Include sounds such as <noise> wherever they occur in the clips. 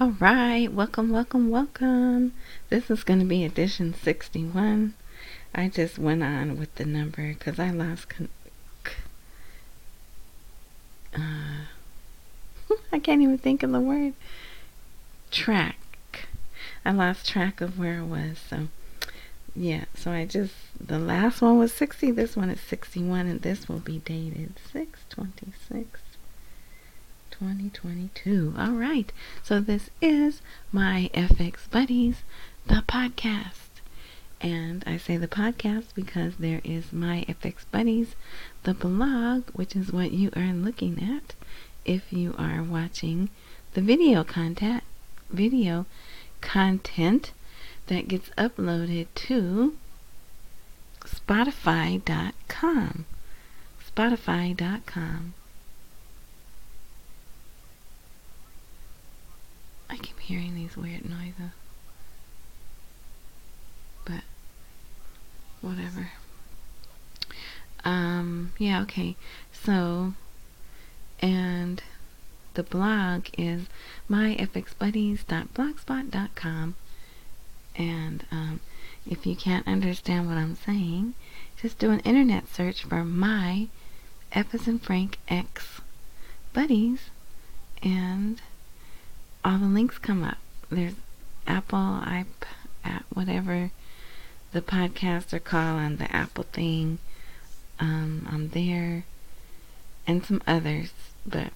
All right, welcome, welcome, welcome. This is going to be edition 61. I just went on with the number because I lost. Con- uh, <laughs> I can't even think of the word. Track. I lost track of where I was. So, yeah. So I just the last one was 60. This one is 61, and this will be dated 626. 2022. All right. So this is my FX Buddies, the podcast. And I say the podcast because there is my FX Buddies, the blog, which is what you are looking at if you are watching the video content, video content that gets uploaded to Spotify.com. Spotify.com. I keep hearing these weird noises. But whatever. Um yeah, okay. So and the blog is myfxbuddies.blogspot.com and um, if you can't understand what I'm saying, just do an internet search for my F in Frank X buddies and all the links come up. There's Apple, iP, whatever the podcasts are called on the Apple thing. Um, I'm there, and some others. But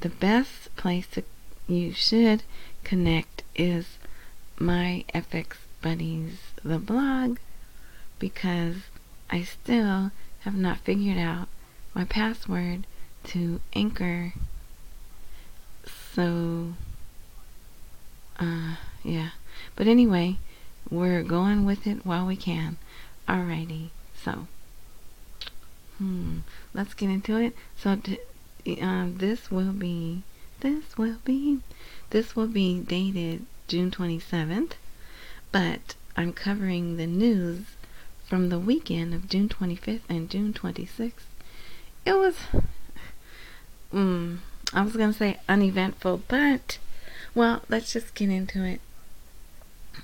the best place you should connect is my FX Buddies, the blog, because I still have not figured out my password to Anchor so, uh, yeah. But anyway, we're going with it while we can. Alrighty. So, hmm, let's get into it. So, uh, this will be, this will be, this will be dated June 27th, but I'm covering the news from the weekend of June 25th and June 26th. It was, hmm. I was going to say uneventful, but, well, let's just get into it.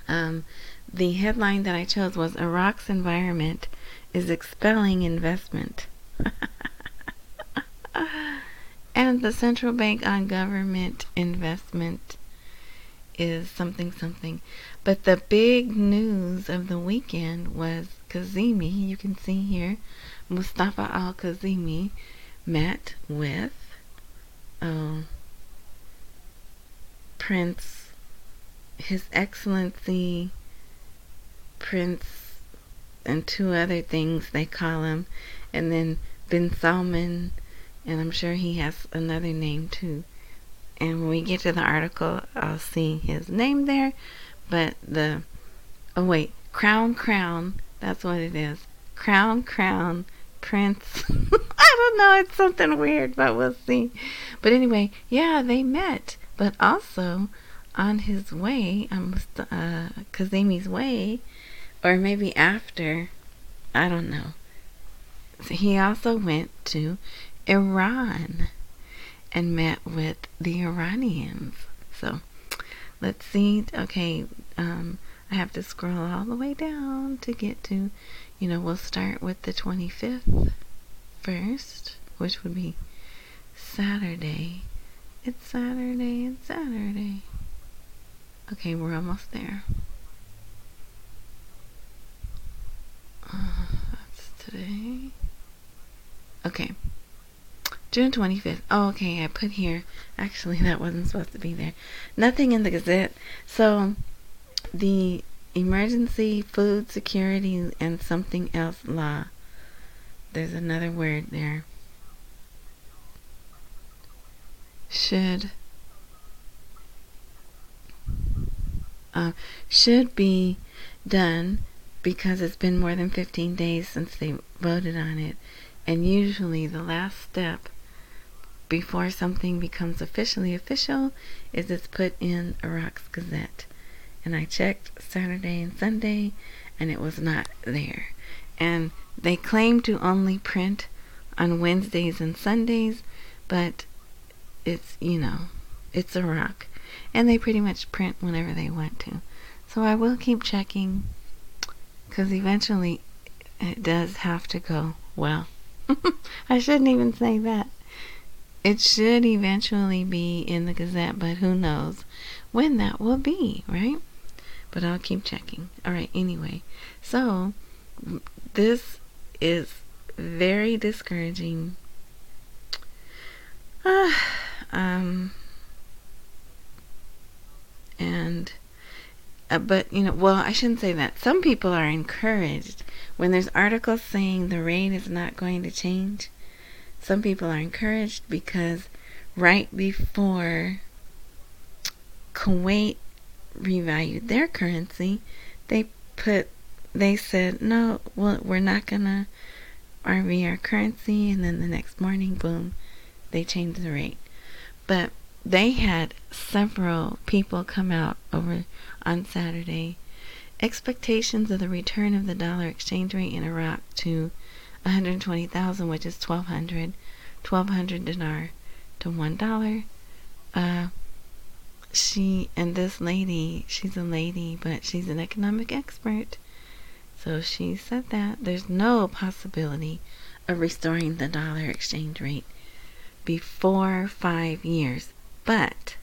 Um, the headline that I chose was Iraq's environment is expelling investment. <laughs> and the central bank on government investment is something something. But the big news of the weekend was Kazemi. You can see here Mustafa al Kazemi met with um, Prince, His Excellency, Prince, and two other things they call him, and then Bin Salman, and I'm sure he has another name too. And when we get to the article, I'll see his name there, but the oh wait, Crown Crown, that's what it is. Crown Crown Prince. <laughs> I don't know, it's something weird, but we'll see. But anyway, yeah, they met. But also, on his way, um, uh, Kazemi's way, or maybe after, I don't know. So he also went to Iran and met with the Iranians. So let's see. Okay, um, I have to scroll all the way down to get to, you know, we'll start with the 25th first, which would be Saturday. It's Saturday, it's Saturday. Okay, we're almost there. Uh, that's today. Okay. June 25th. Oh, okay, I put here. Actually, <laughs> that wasn't supposed to be there. Nothing in the Gazette. So, the Emergency Food Security and Something Else Law. There's another word there. should uh, should be done because it's been more than 15 days since they voted on it and usually the last step before something becomes officially official is it's put in Iraq's Gazette and I checked Saturday and Sunday and it was not there and they claim to only print on Wednesdays and Sundays but it's, you know, it's Iraq. and they pretty much print whenever they want to. So I will keep checking because eventually it does have to go well. <laughs> I shouldn't even say that. It should eventually be in the Gazette, but who knows when that will be, right? But I'll keep checking. All right, anyway. So, this is very discouraging. Uh, um, and uh, but you know, well, I shouldn't say that. Some people are encouraged when there's articles saying the rate is not going to change. Some people are encouraged because right before Kuwait revalued their currency, they put they said no, well, we're not gonna RV our currency, and then the next morning, boom, they changed the rate. But they had several people come out over on Saturday. Expectations of the return of the dollar exchange rate in Iraq to 120,000, which is 1200, 1200 dinar to one dollar. Uh, she and this lady, she's a lady, but she's an economic expert. So she said that there's no possibility of restoring the dollar exchange rate before five years. But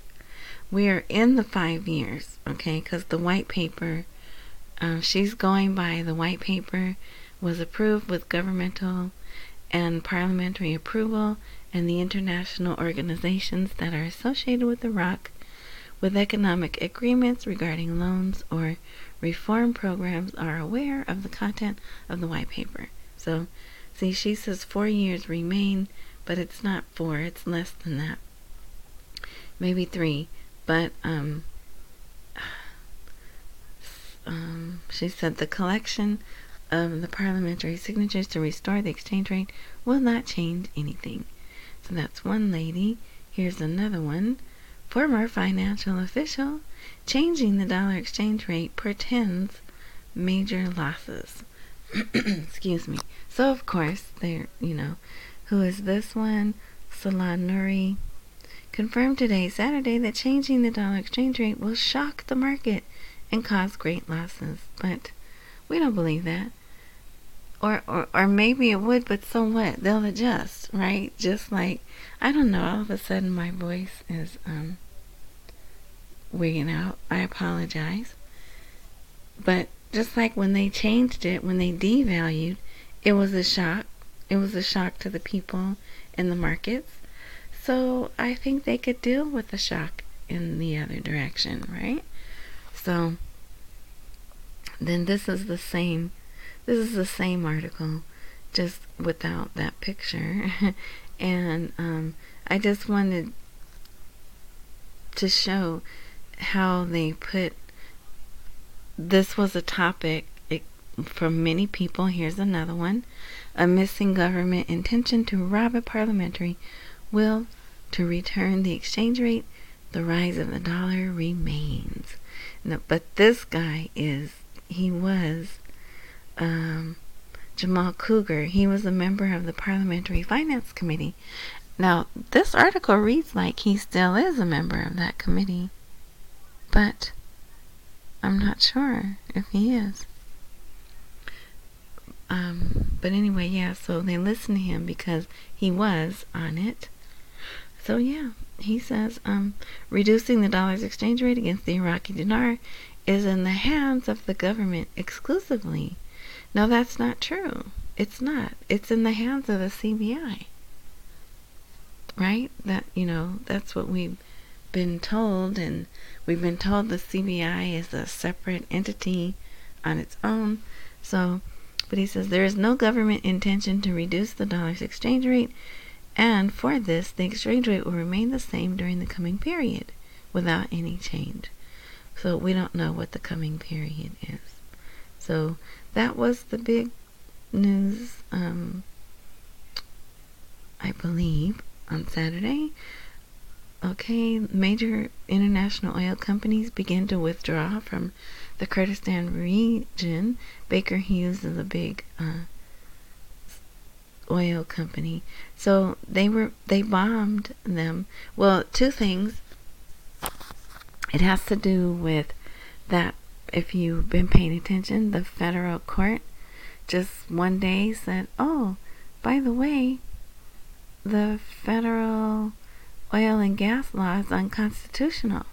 we are in the five years, okay? Because the white paper, um, she's going by the white paper, was approved with governmental and parliamentary approval, and the international organizations that are associated with Iraq with economic agreements regarding loans or reform programs are aware of the content of the white paper. So, see, she says four years remain, but it's not four, it's less than that maybe three, but um, <sighs> um, she said the collection of the parliamentary signatures to restore the exchange rate will not change anything. So that's one lady. Here's another one. Former financial official changing the dollar exchange rate portends major losses. <clears throat> Excuse me. So of course there, you know, who is this one? Salah Nuri confirmed today, Saturday, that changing the dollar exchange rate will shock the market and cause great losses. But we don't believe that. Or, or, or maybe it would, but so what? They'll adjust, right? Just like, I don't know, all of a sudden my voice is um, wigging out. I apologize. But just like when they changed it, when they devalued, it was a shock. It was a shock to the people in the markets. So I think they could deal with the shock in the other direction, right? So then this is the same this is the same article just without that picture <laughs> and um, I just wanted to show how they put this was a topic for many people here's another one a missing government intention to rob a parliamentary will to return the exchange rate, the rise of the dollar remains. No, but this guy is, he was um, Jamal Kocher. He was a member of the Parliamentary Finance Committee. Now, this article reads like he still is a member of that committee, but I'm not sure if he is. Um, but anyway, yeah, so they listened to him because he was on it. So yeah, he says um, reducing the dollar's exchange rate against the Iraqi dinar is in the hands of the government exclusively. No, that's not true. It's not. It's in the hands of the CBI. Right? That you know, that's what we've been told and we've been told the CBI is a separate entity on its own. So, but he says there is no government intention to reduce the dollar's exchange rate and for this, the exchange rate will remain the same during the coming period without any change. So we don't know what the coming period is. So that was the big news, um, I believe, on Saturday. Okay, major international oil companies begin to withdraw from the Kurdistan region. Baker Hughes is a big uh, oil company. So they were they bombed them. Well, two things. It has to do with that, if you've been paying attention, the federal court just one day said, oh, by the way, the federal oil and gas law is unconstitutional.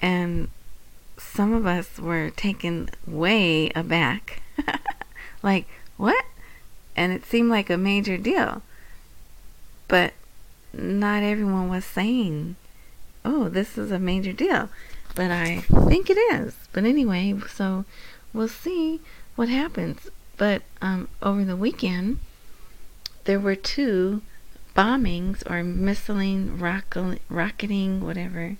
And some of us were taken way aback. <laughs> like, what? And it seemed like a major deal. But not everyone was saying, oh, this is a major deal. But I think it is. But anyway, so we'll see what happens. But um, over the weekend, there were two bombings or missiling, rocketing, whatever,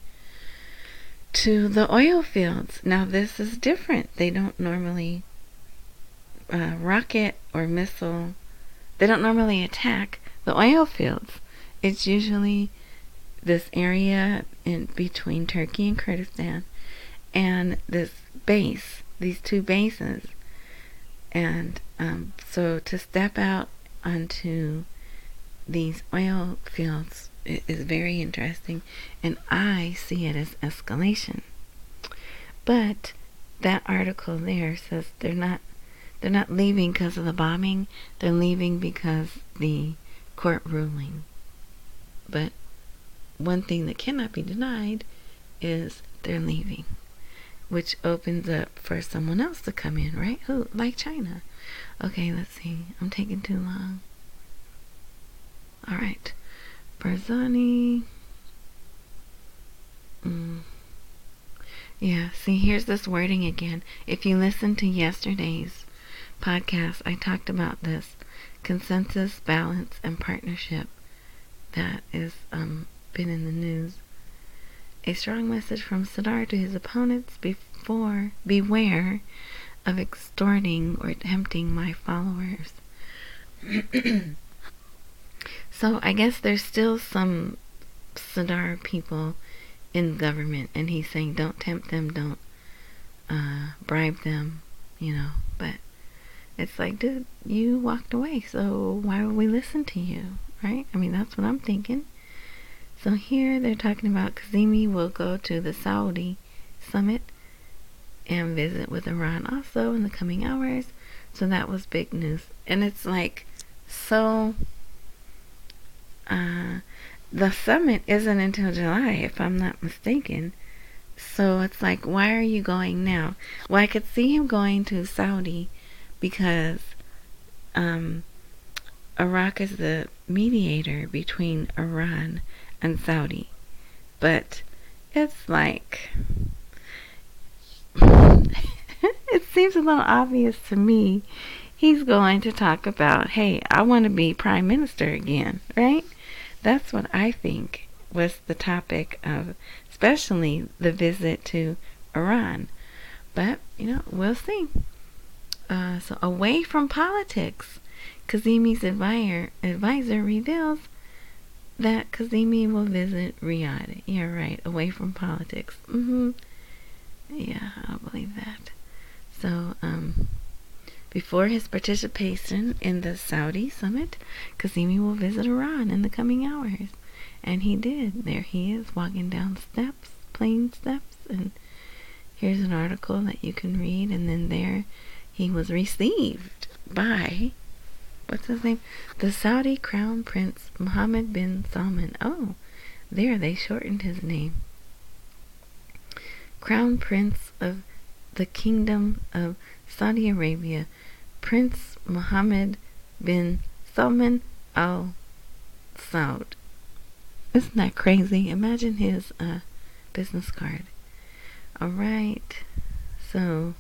to the oil fields. Now, this is different. They don't normally uh, rocket or missile, they don't normally attack the oil fields. It's usually this area in between Turkey and Kurdistan and this base, these two bases. And um, so to step out onto these oil fields is very interesting, and I see it as escalation. But that article there says they're not they're not leaving because of the bombing. They're leaving because the court ruling. But one thing that cannot be denied is they're leaving, which opens up for someone else to come in, right? Who like China? Okay, let's see. I'm taking too long. All right. Barzani. Mm. Yeah, see, here's this wording again. If you listen to yesterday's podcast, I talked about this consensus, balance, and partnership that is um, been in the news. A strong message from Sadr to his opponents before beware of extorting or tempting my followers. <clears throat> So I guess there's still some Sadr people in government, and he's saying don't tempt them, don't uh, bribe them, you know. But it's like, dude, you walked away, so why would we listen to you, right? I mean, that's what I'm thinking. So here they're talking about Kazemi will go to the Saudi summit and visit with Iran also in the coming hours. So that was big news. And it's like so uh, the summit isn't until July, if I'm not mistaken. So it's like, why are you going now? Well, I could see him going to Saudi because um, Iraq is the mediator between Iran and Saudi. But it's like, <laughs> it seems a little obvious to me. He's going to talk about, hey, I want to be prime minister again, right? That's what I think was the topic of, especially the visit to Iran. But, you know, we'll see. Uh, so, away from politics, Kazemi's advisor, advisor reveals that Kazemi will visit Riyadh. Yeah, right. Away from politics. Mm-hmm. Yeah, I'll believe that. So, um, before his participation in the Saudi summit, Kazemi will visit Iran in the coming hours. And he did. There he is, walking down steps, plane steps, and here's an article that you can read. And then there he was received by, what's his name? The Saudi Crown Prince Mohammed bin Salman. Oh, there they shortened his name. Crown Prince of the Kingdom of Saudi Arabia Prince Mohammed bin Salman Al Saud. Isn't that crazy? Imagine his uh, business card. Alright, so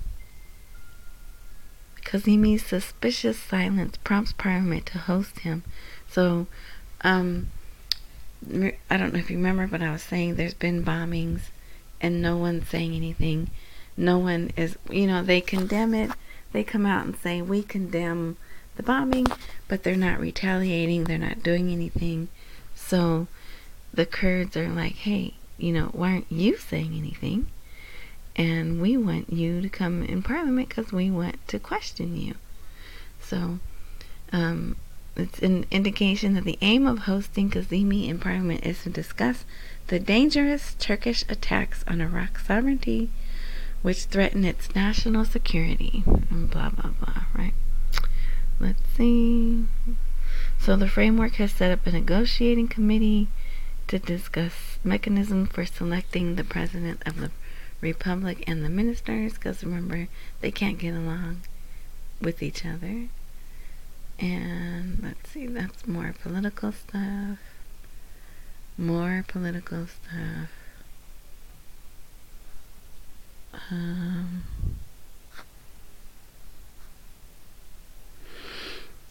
Kazemi's suspicious silence prompts Parliament to host him. So, um, I don't know if you remember, but I was saying there's been bombings and no one's saying anything. No one is, you know, they condemn it they come out and say, we condemn the bombing, but they're not retaliating, they're not doing anything. So the Kurds are like, hey, you know, why aren't you saying anything? And we want you to come in parliament because we want to question you. So um, it's an indication that the aim of hosting Kazemi in parliament is to discuss the dangerous Turkish attacks on Iraq's sovereignty, which threaten its national security, and blah, blah, blah, right? Let's see. So the framework has set up a negotiating committee to discuss mechanism for selecting the president of the republic and the ministers, because remember, they can't get along with each other. And let's see, that's more political stuff. More political stuff. Um,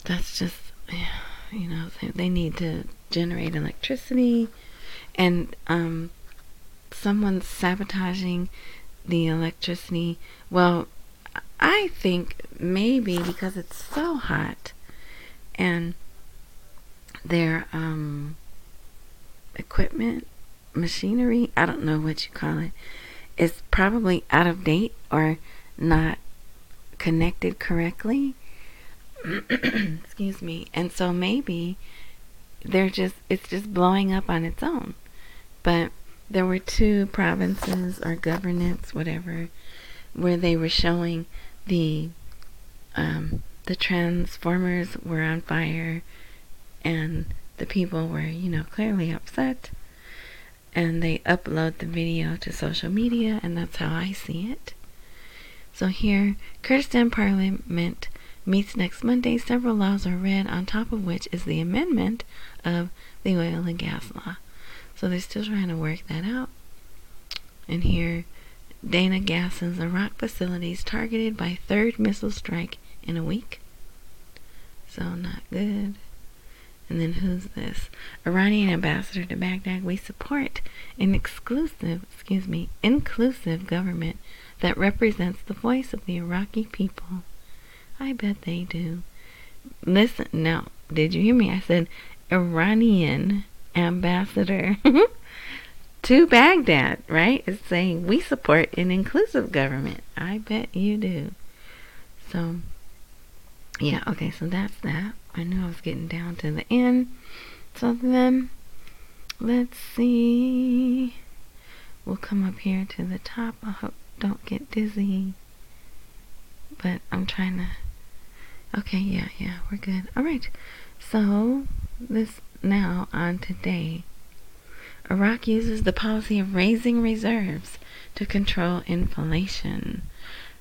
that's just, yeah, you know, they need to generate electricity and um, someone's sabotaging the electricity. Well, I think maybe because it's so hot and their um, equipment, machinery, I don't know what you call it, is probably out of date or not connected correctly. <clears throat> Excuse me. And so maybe they're just it's just blowing up on its own. But there were two provinces or governance, whatever, where they were showing the um, the transformers were on fire, and the people were, you know, clearly upset. And they upload the video to social media, and that's how I see it. So here, Kurdistan Parliament meets next Monday. Several laws are read, on top of which is the amendment of the oil and gas law. So they're still trying to work that out. And here, Dana Gas's Iraq facilities targeted by third missile strike in a week. So not good. And then who's this? Iranian ambassador to Baghdad. We support an exclusive, excuse me, inclusive government that represents the voice of the Iraqi people. I bet they do. Listen, now, did you hear me? I said Iranian ambassador <laughs> to Baghdad, right, It's saying we support an inclusive government. I bet you do. So, yeah, okay, so that's that. I knew I was getting down to the end. So then, let's see. We'll come up here to the top. I hope don't get dizzy. But I'm trying to. Okay, yeah, yeah, we're good. All right. So, this now on today. Iraq uses the policy of raising reserves to control inflation.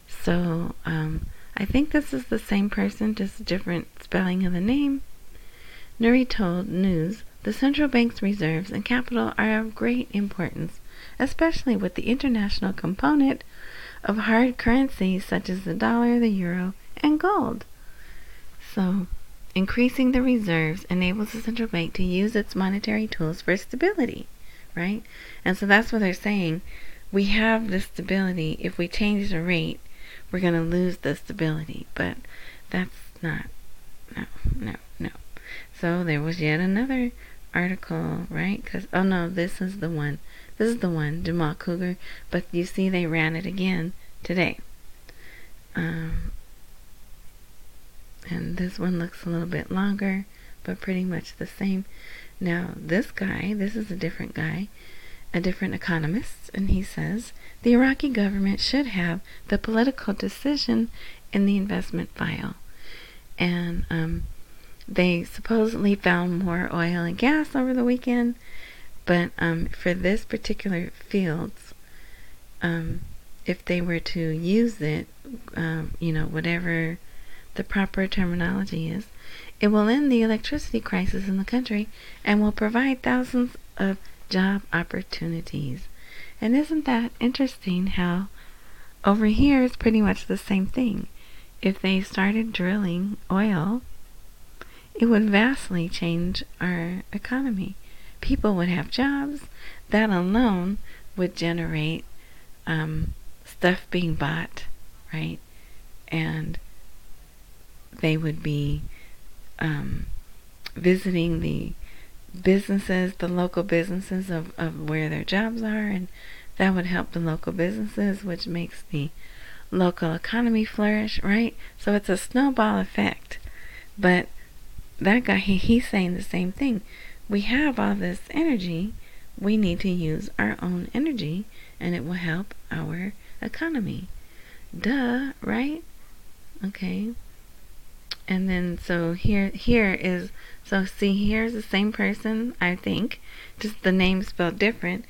So, um, I think this is the same person, just a different spelling of the name. Nuri told News the central bank's reserves and capital are of great importance, especially with the international component of hard currencies such as the dollar, the euro, and gold. So, Increasing the reserves enables the central bank to use its monetary tools for stability, right? And so that's what they're saying. We have the stability. If we change the rate, we're going to lose the stability. But that's not, no, no, no. So there was yet another article, right? Because, oh no, this is the one. This is the one, Jamal Kocher. But you see, they ran it again today. Um, and this one looks a little bit longer but pretty much the same now this guy this is a different guy a different economist and he says the iraqi government should have the political decision in the investment file. And um, they supposedly found more oil and gas over the weekend but um, for this particular fields um, if they were to use it um, you know whatever the proper terminology is, it will end the electricity crisis in the country and will provide thousands of job opportunities. And isn't that interesting how over here it's pretty much the same thing. If they started drilling oil, it would vastly change our economy. People would have jobs. That alone would generate um, stuff being bought, right? And they would be um, visiting the businesses, the local businesses of, of where their jobs are, and that would help the local businesses, which makes the local economy flourish, right? So it's a snowball effect. But that guy, he, he's saying the same thing. We have all this energy, we need to use our own energy and it will help our economy. Duh, right? Okay. And then so here here is so see here's the same person, I think, just the name spelled different,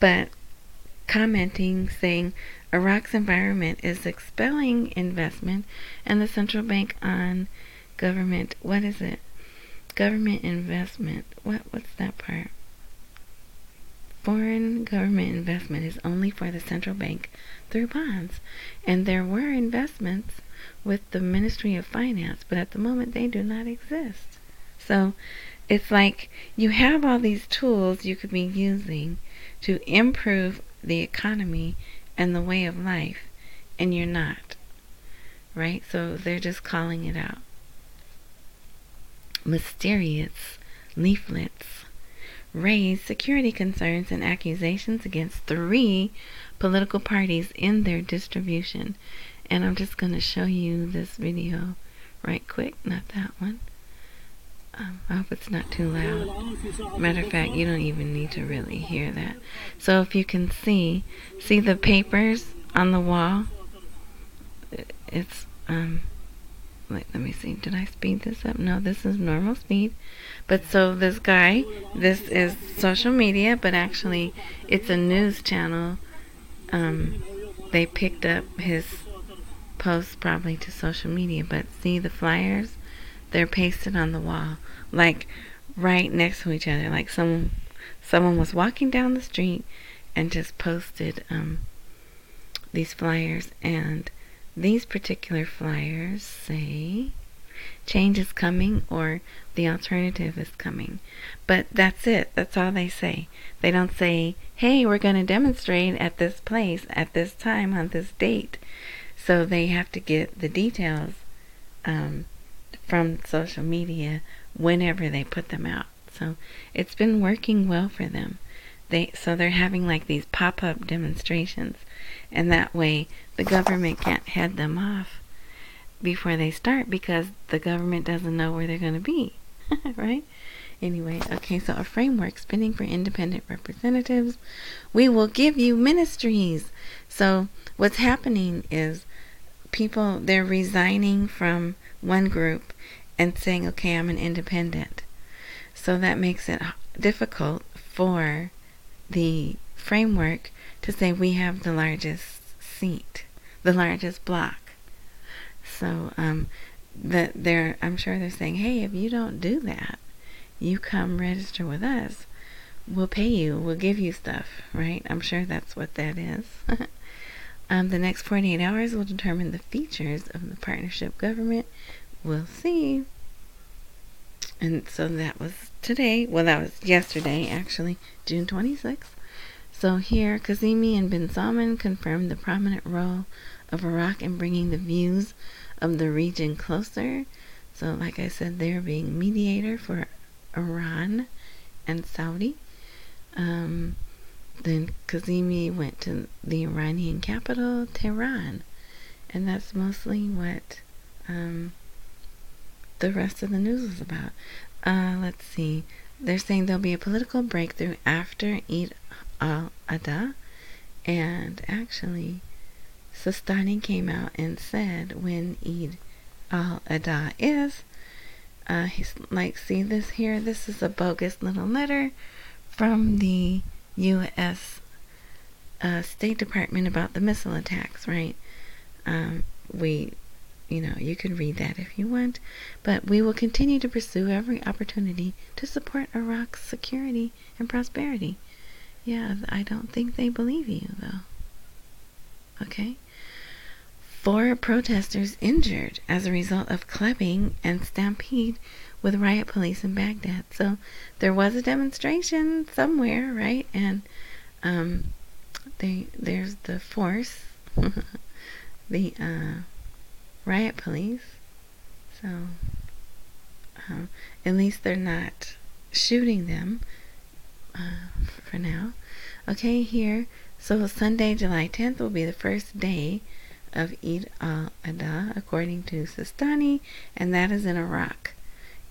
but commenting saying Iraq's environment is expelling investment and the central bank on government what is it? Government investment. What what's that part? Foreign government investment is only for the central bank through bonds. And there were investments with the Ministry of Finance, but at the moment they do not exist. So it's like you have all these tools you could be using to improve the economy and the way of life, and you're not. Right? So they're just calling it out. Mysterious leaflets raise security concerns and accusations against three political parties in their distribution. And I'm just going to show you this video right quick, not that one. Um, I hope it's not too loud. Matter of fact, you don't even need to really hear that. So if you can see, see the papers on the wall? It's, um, wait, let me see. Did I speed this up? No, this is normal speed. But so this guy, this is social media, but actually it's a news channel. Um, they picked up his post probably to social media, but see the flyers? they're pasted on the wall, like right next to each other. Like some someone was walking down the street and just posted um, these flyers, and these particular flyers say change is coming or the alternative is coming. But that's it. That's all they say. They don't say, hey, we're going to demonstrate at this place at this time on this date. So they have to get the details um, from social media whenever they put them out. So it's been working well for them. They so they're having like these pop-up demonstrations and that way the government can't head them off before they start because the government doesn't know where they're going to be, <laughs> right? Anyway, okay, so a framework spinning for independent representatives. We will give you ministries. So what's happening is people they're resigning from one group and saying, okay, I'm an independent. So that makes it difficult for the framework to say we have the largest seat, the largest block. So um, that they're, I'm sure they're saying, hey, if you don't do that, you come register with us. We'll pay you. We'll give you stuff, right? I'm sure that's what that is. <laughs> um, the next 48 hours will determine the features of the partnership government we'll see. And so that was today. Well, that was yesterday, actually, June 26th. So here, Kazemi and bin Salman confirmed the prominent role of Iraq in bringing the views of the region closer. So, like I said, they're being mediator for Iran and Saudi. Um, then Kazemi went to the Iranian capital, Tehran, and that's mostly what um, the rest of the news is about. Uh, let's see. They're saying there'll be a political breakthrough after Eid al-Adha. And actually, Sistani came out and said when Eid al-Adha is, uh, he's like, see this here? This is a bogus little letter from the U.S. Uh, State Department about the missile attacks, right? Um, we you know, you can read that if you want. But we will continue to pursue every opportunity to support Iraq's security and prosperity. Yeah, I don't think they believe you, though. Okay? Four protesters injured as a result of clubbing and stampede with riot police in Baghdad. So there was a demonstration somewhere, right? And um, they there's the force, <laughs> the uh, riot police. So, um, at least they're not shooting them uh, for now. Okay, here. So, Sunday, July 10th will be the first day of Eid al Adha, according to Sistani, and that is in Iraq.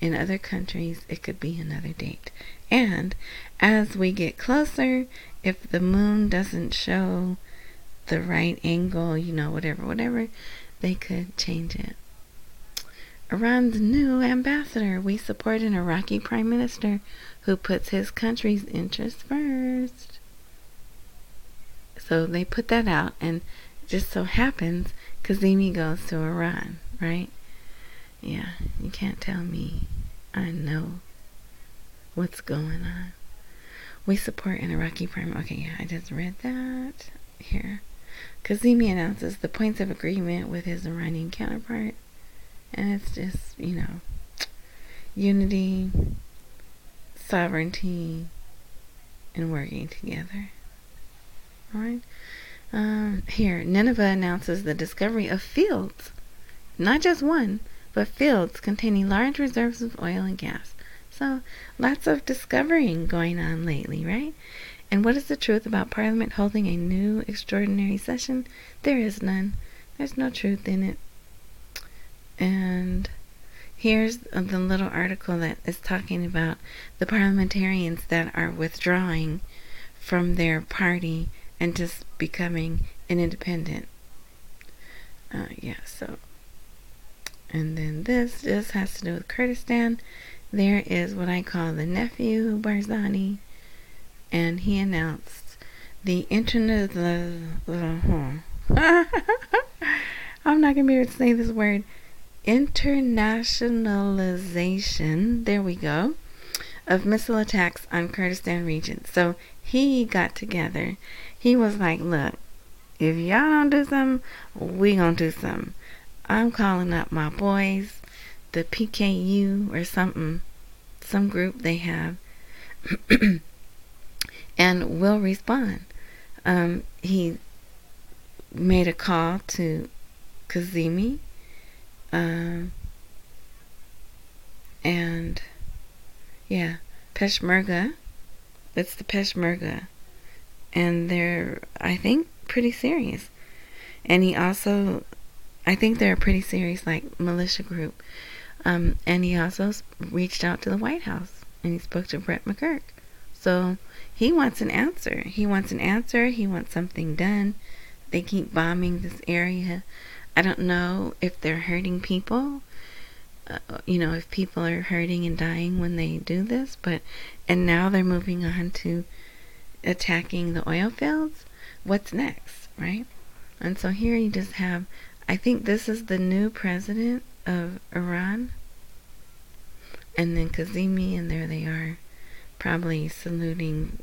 In other countries, it could be another date. And as we get closer, if the moon doesn't show the right angle, you know, whatever, whatever, they could change it. Iran's new ambassador. We support an Iraqi prime minister who puts his country's interests first. So they put that out, and just so happens Kazemi goes to Iran, right? Yeah, you can't tell me. I know what's going on. We support an Iraqi prime. Okay, yeah, I just read that here. Kazemi announces the points of agreement with his Iranian counterpart. And it's just, you know, unity, sovereignty, and working together. Alright? Um, here, Nineveh announces the discovery of fields, not just one, but fields containing large reserves of oil and gas. So, lots of discovering going on lately, right? And what is the truth about Parliament holding a new extraordinary session? There is none. There's no truth in it. And here's the little article that is talking about the parliamentarians that are withdrawing from their party and just becoming an independent. Uh, yeah, so. And then this just has to do with Kurdistan. There is what I call the nephew Barzani and he announced the internet. <laughs> I'm not gonna be able to say this word. Internationalization. There we go. Of missile attacks on Kurdistan region. So he got together. He was like, "Look, if y'all don't do something, we gonna do something. I'm calling up my boys, the PKU or something, some group they have." <clears throat> and will respond. Um, he made a call to Kazemi, um, and yeah, Peshmerga. It's the Peshmerga, and they're I think pretty serious. And he also, I think they're a pretty serious like militia group. Um, and he also reached out to the White House and he spoke to Brett McGurk. So he wants an answer. He wants an answer. He wants something done. They keep bombing this area. I don't know if they're hurting people. Uh, you know, if people are hurting and dying when they do this, but and now they're moving on to attacking the oil fields. What's next, right? And so here you just have I think this is the new president of Iran. And then Kazemi, and there they are, probably saluting